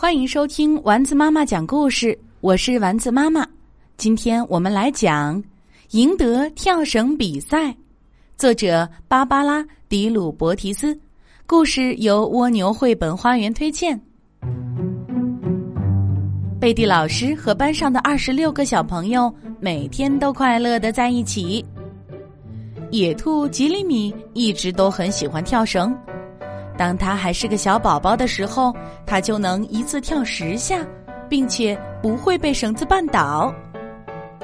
欢迎收听丸子妈妈讲故事，我是丸子妈妈。今天我们来讲《赢得跳绳比赛》，作者芭芭拉·迪鲁伯提斯，故事由蜗牛绘本花园推荐。贝蒂老师和班上的二十六个小朋友每天都快乐的在一起。野兔吉里米一直都很喜欢跳绳。当他还是个小宝宝的时候，他就能一次跳十下，并且不会被绳子绊倒。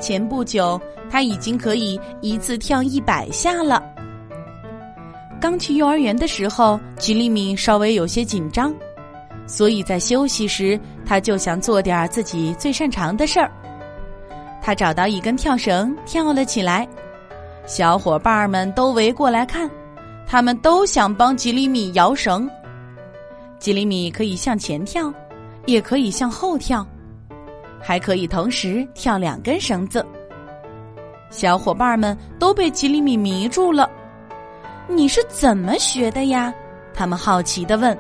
前不久，他已经可以一次跳一百下了。刚去幼儿园的时候，吉利米稍微有些紧张，所以在休息时，他就想做点自己最擅长的事儿。他找到一根跳绳，跳了起来，小伙伴们都围过来看。他们都想帮吉里米摇绳。吉里米可以向前跳，也可以向后跳，还可以同时跳两根绳子。小伙伴们都被吉里米迷住了。你是怎么学的呀？他们好奇的问。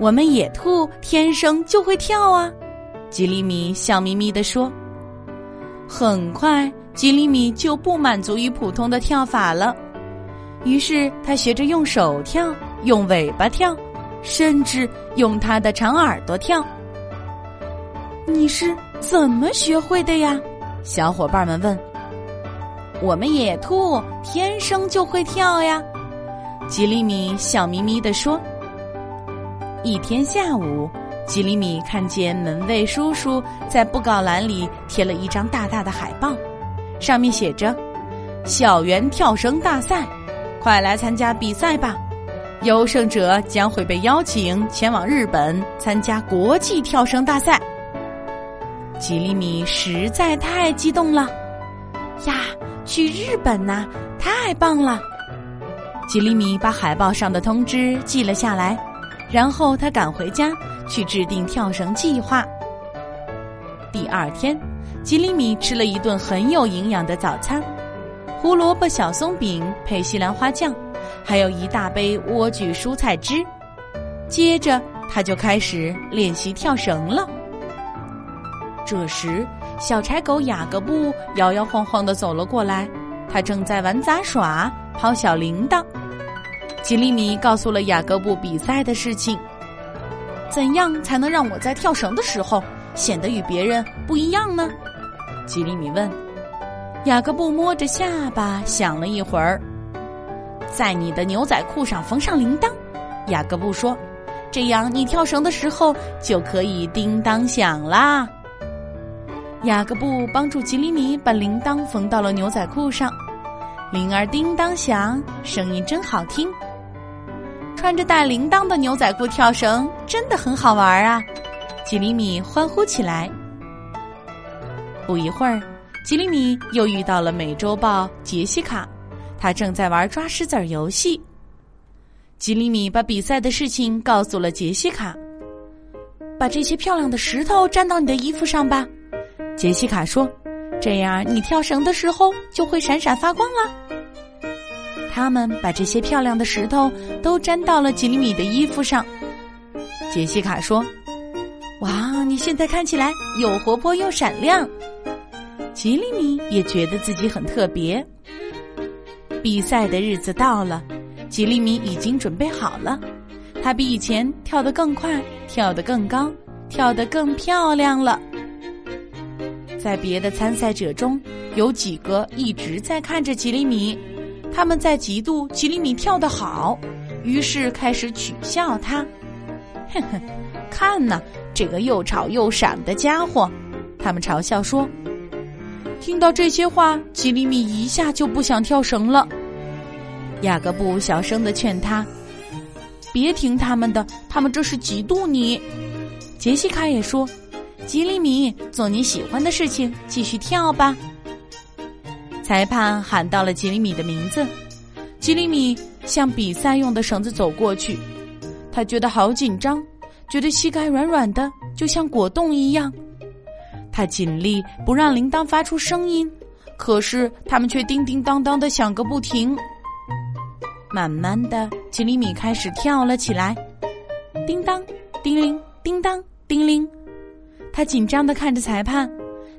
我们野兔天生就会跳啊！吉里米笑眯眯的说。很快，吉里米就不满足于普通的跳法了。于是他学着用手跳，用尾巴跳，甚至用他的长耳朵跳。你是怎么学会的呀？小伙伴们问。我们野兔天生就会跳呀，吉里米笑眯眯地说。一天下午，吉里米看见门卫叔叔在布告栏里贴了一张大大的海报，上面写着“校园跳绳大赛”。快来参加比赛吧！优胜者将会被邀请前往日本参加国际跳绳大赛。吉里米实在太激动了，呀，去日本呐，太棒了！吉里米把海报上的通知记了下来，然后他赶回家去制定跳绳计划。第二天，吉里米吃了一顿很有营养的早餐。胡萝卜小松饼配西兰花酱，还有一大杯莴苣蔬菜汁。接着，他就开始练习跳绳了。这时，小柴狗雅各布摇摇晃晃的走了过来，他正在玩杂耍、抛小铃铛。吉利米告诉了雅各布比赛的事情。怎样才能让我在跳绳的时候显得与别人不一样呢？吉利米问。雅各布摸着下巴想了一会儿，在你的牛仔裤上缝上铃铛。雅各布说：“这样你跳绳的时候就可以叮当响啦。”雅各布帮助吉里米把铃铛缝到了牛仔裤上，铃儿叮当响，声音真好听。穿着带铃铛的牛仔裤跳绳真的很好玩啊！吉里米欢呼起来。不一会儿。吉里米又遇到了美洲豹杰西卡，他正在玩抓石子儿游戏。吉里米把比赛的事情告诉了杰西卡，把这些漂亮的石头粘到你的衣服上吧。杰西卡说：“这样你跳绳的时候就会闪闪发光了。”他们把这些漂亮的石头都粘到了吉里米的衣服上。杰西卡说：“哇，你现在看起来又活泼又闪亮。”吉里米也觉得自己很特别。比赛的日子到了，吉里米已经准备好了。他比以前跳得更快，跳得更高，跳得更漂亮了。在别的参赛者中，有几个一直在看着吉里米，他们在嫉妒吉里米跳得好，于是开始取笑他。哼哼，看呐，这个又吵又闪的家伙！他们嘲笑说。听到这些话，吉里米一下就不想跳绳了。雅各布小声的劝他：“别听他们的，他们这是嫉妒你。”杰西卡也说：“吉里米，做你喜欢的事情，继续跳吧。”裁判喊到了吉里米的名字，吉里米向比赛用的绳子走过去，他觉得好紧张，觉得膝盖软软的，就像果冻一样。他尽力不让铃铛发出声音，可是他们却叮叮当当的响个不停。慢慢的，吉里米开始跳了起来，叮当，叮铃，叮当，叮铃。他紧张的看着裁判，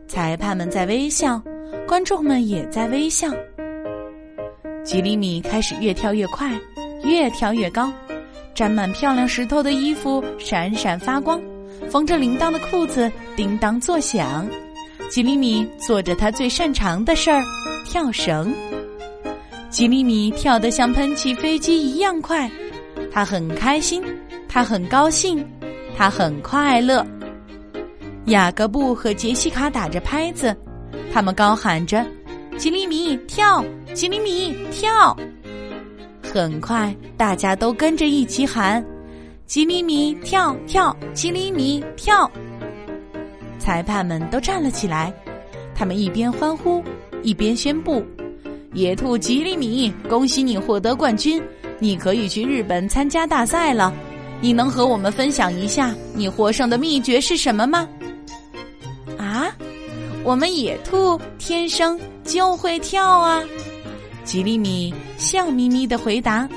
裁判们在微笑，观众们也在微笑。吉里米开始越跳越快，越跳越高，沾满漂亮石头的衣服闪闪发光，缝着铃铛的裤子叮当作响。吉米米做着他最擅长的事儿——跳绳。吉米米跳得像喷气飞机一样快，他很开心，他很高兴，他很快乐。雅各布和杰西卡打着拍子，他们高喊着：“吉米米跳，吉米米跳！”很快，大家都跟着一起喊：“吉里米跳跳，吉里米跳！”裁判们都站了起来，他们一边欢呼，一边宣布：“野兔吉里米，恭喜你获得冠军！你可以去日本参加大赛了。你能和我们分享一下你获胜的秘诀是什么吗？”啊，我们野兔天生就会跳啊！吉里米笑眯眯的回答。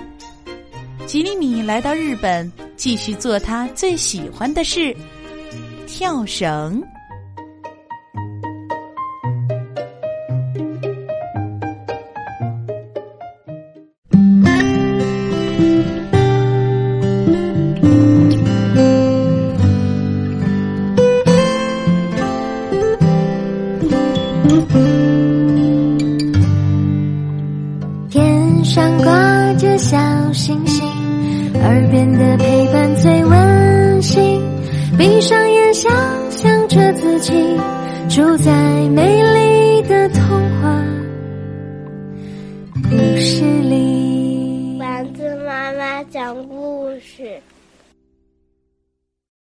吉里米来到日本，继续做他最喜欢的事——跳绳。天上挂着小星星，耳边的陪。闭上眼，想象着自己住在美丽的童话故事里。丸子妈妈讲故事。